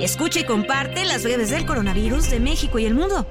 Escucha y comparte las redes del coronavirus de México y el mundo.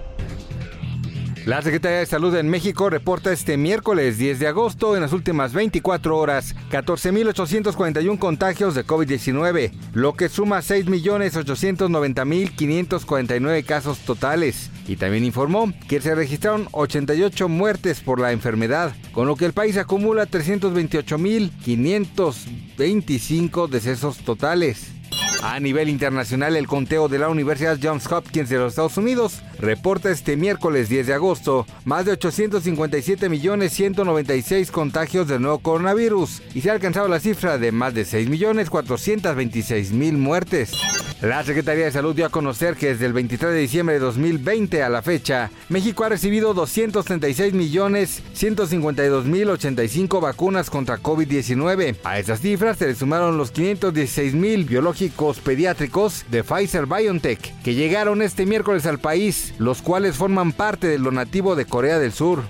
La Secretaría de Salud en México reporta este miércoles 10 de agosto en las últimas 24 horas 14.841 contagios de COVID-19, lo que suma 6.890.549 casos totales. Y también informó que se registraron 88 muertes por la enfermedad, con lo que el país acumula 328.525 decesos totales. A nivel internacional, el conteo de la Universidad Johns Hopkins de los Estados Unidos reporta este miércoles 10 de agosto más de 857 millones 196 contagios del nuevo coronavirus y se ha alcanzado la cifra de más de 6 millones 426 mil muertes. La Secretaría de Salud dio a conocer que desde el 23 de diciembre de 2020 a la fecha, México ha recibido 236 millones 152 mil 85 vacunas contra COVID-19. A esas cifras se le sumaron los 516 mil biológicos pediátricos de Pfizer BioNTech que llegaron este miércoles al país, los cuales forman parte del donativo de Corea del Sur.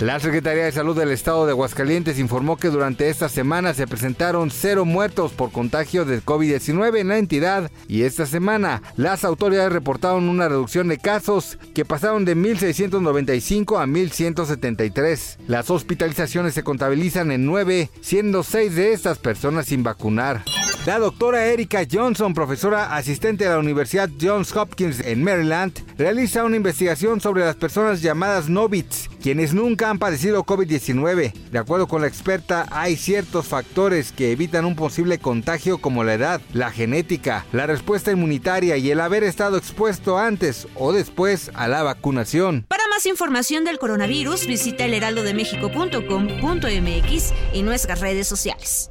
La Secretaría de Salud del Estado de Aguascalientes informó que durante esta semana se presentaron cero muertos por contagio de COVID-19 en la entidad y esta semana las autoridades reportaron una reducción de casos que pasaron de 1.695 a 1.173. Las hospitalizaciones se contabilizan en 9, siendo 6 de estas personas sin vacunar. La doctora Erika Johnson, profesora asistente de la Universidad Johns Hopkins en Maryland, realiza una investigación sobre las personas llamadas novits, quienes nunca han padecido COVID-19. De acuerdo con la experta, hay ciertos factores que evitan un posible contagio como la edad, la genética, la respuesta inmunitaria y el haber estado expuesto antes o después a la vacunación. Para más información del coronavirus, visita elheraldodemexico.com.mx y nuestras redes sociales.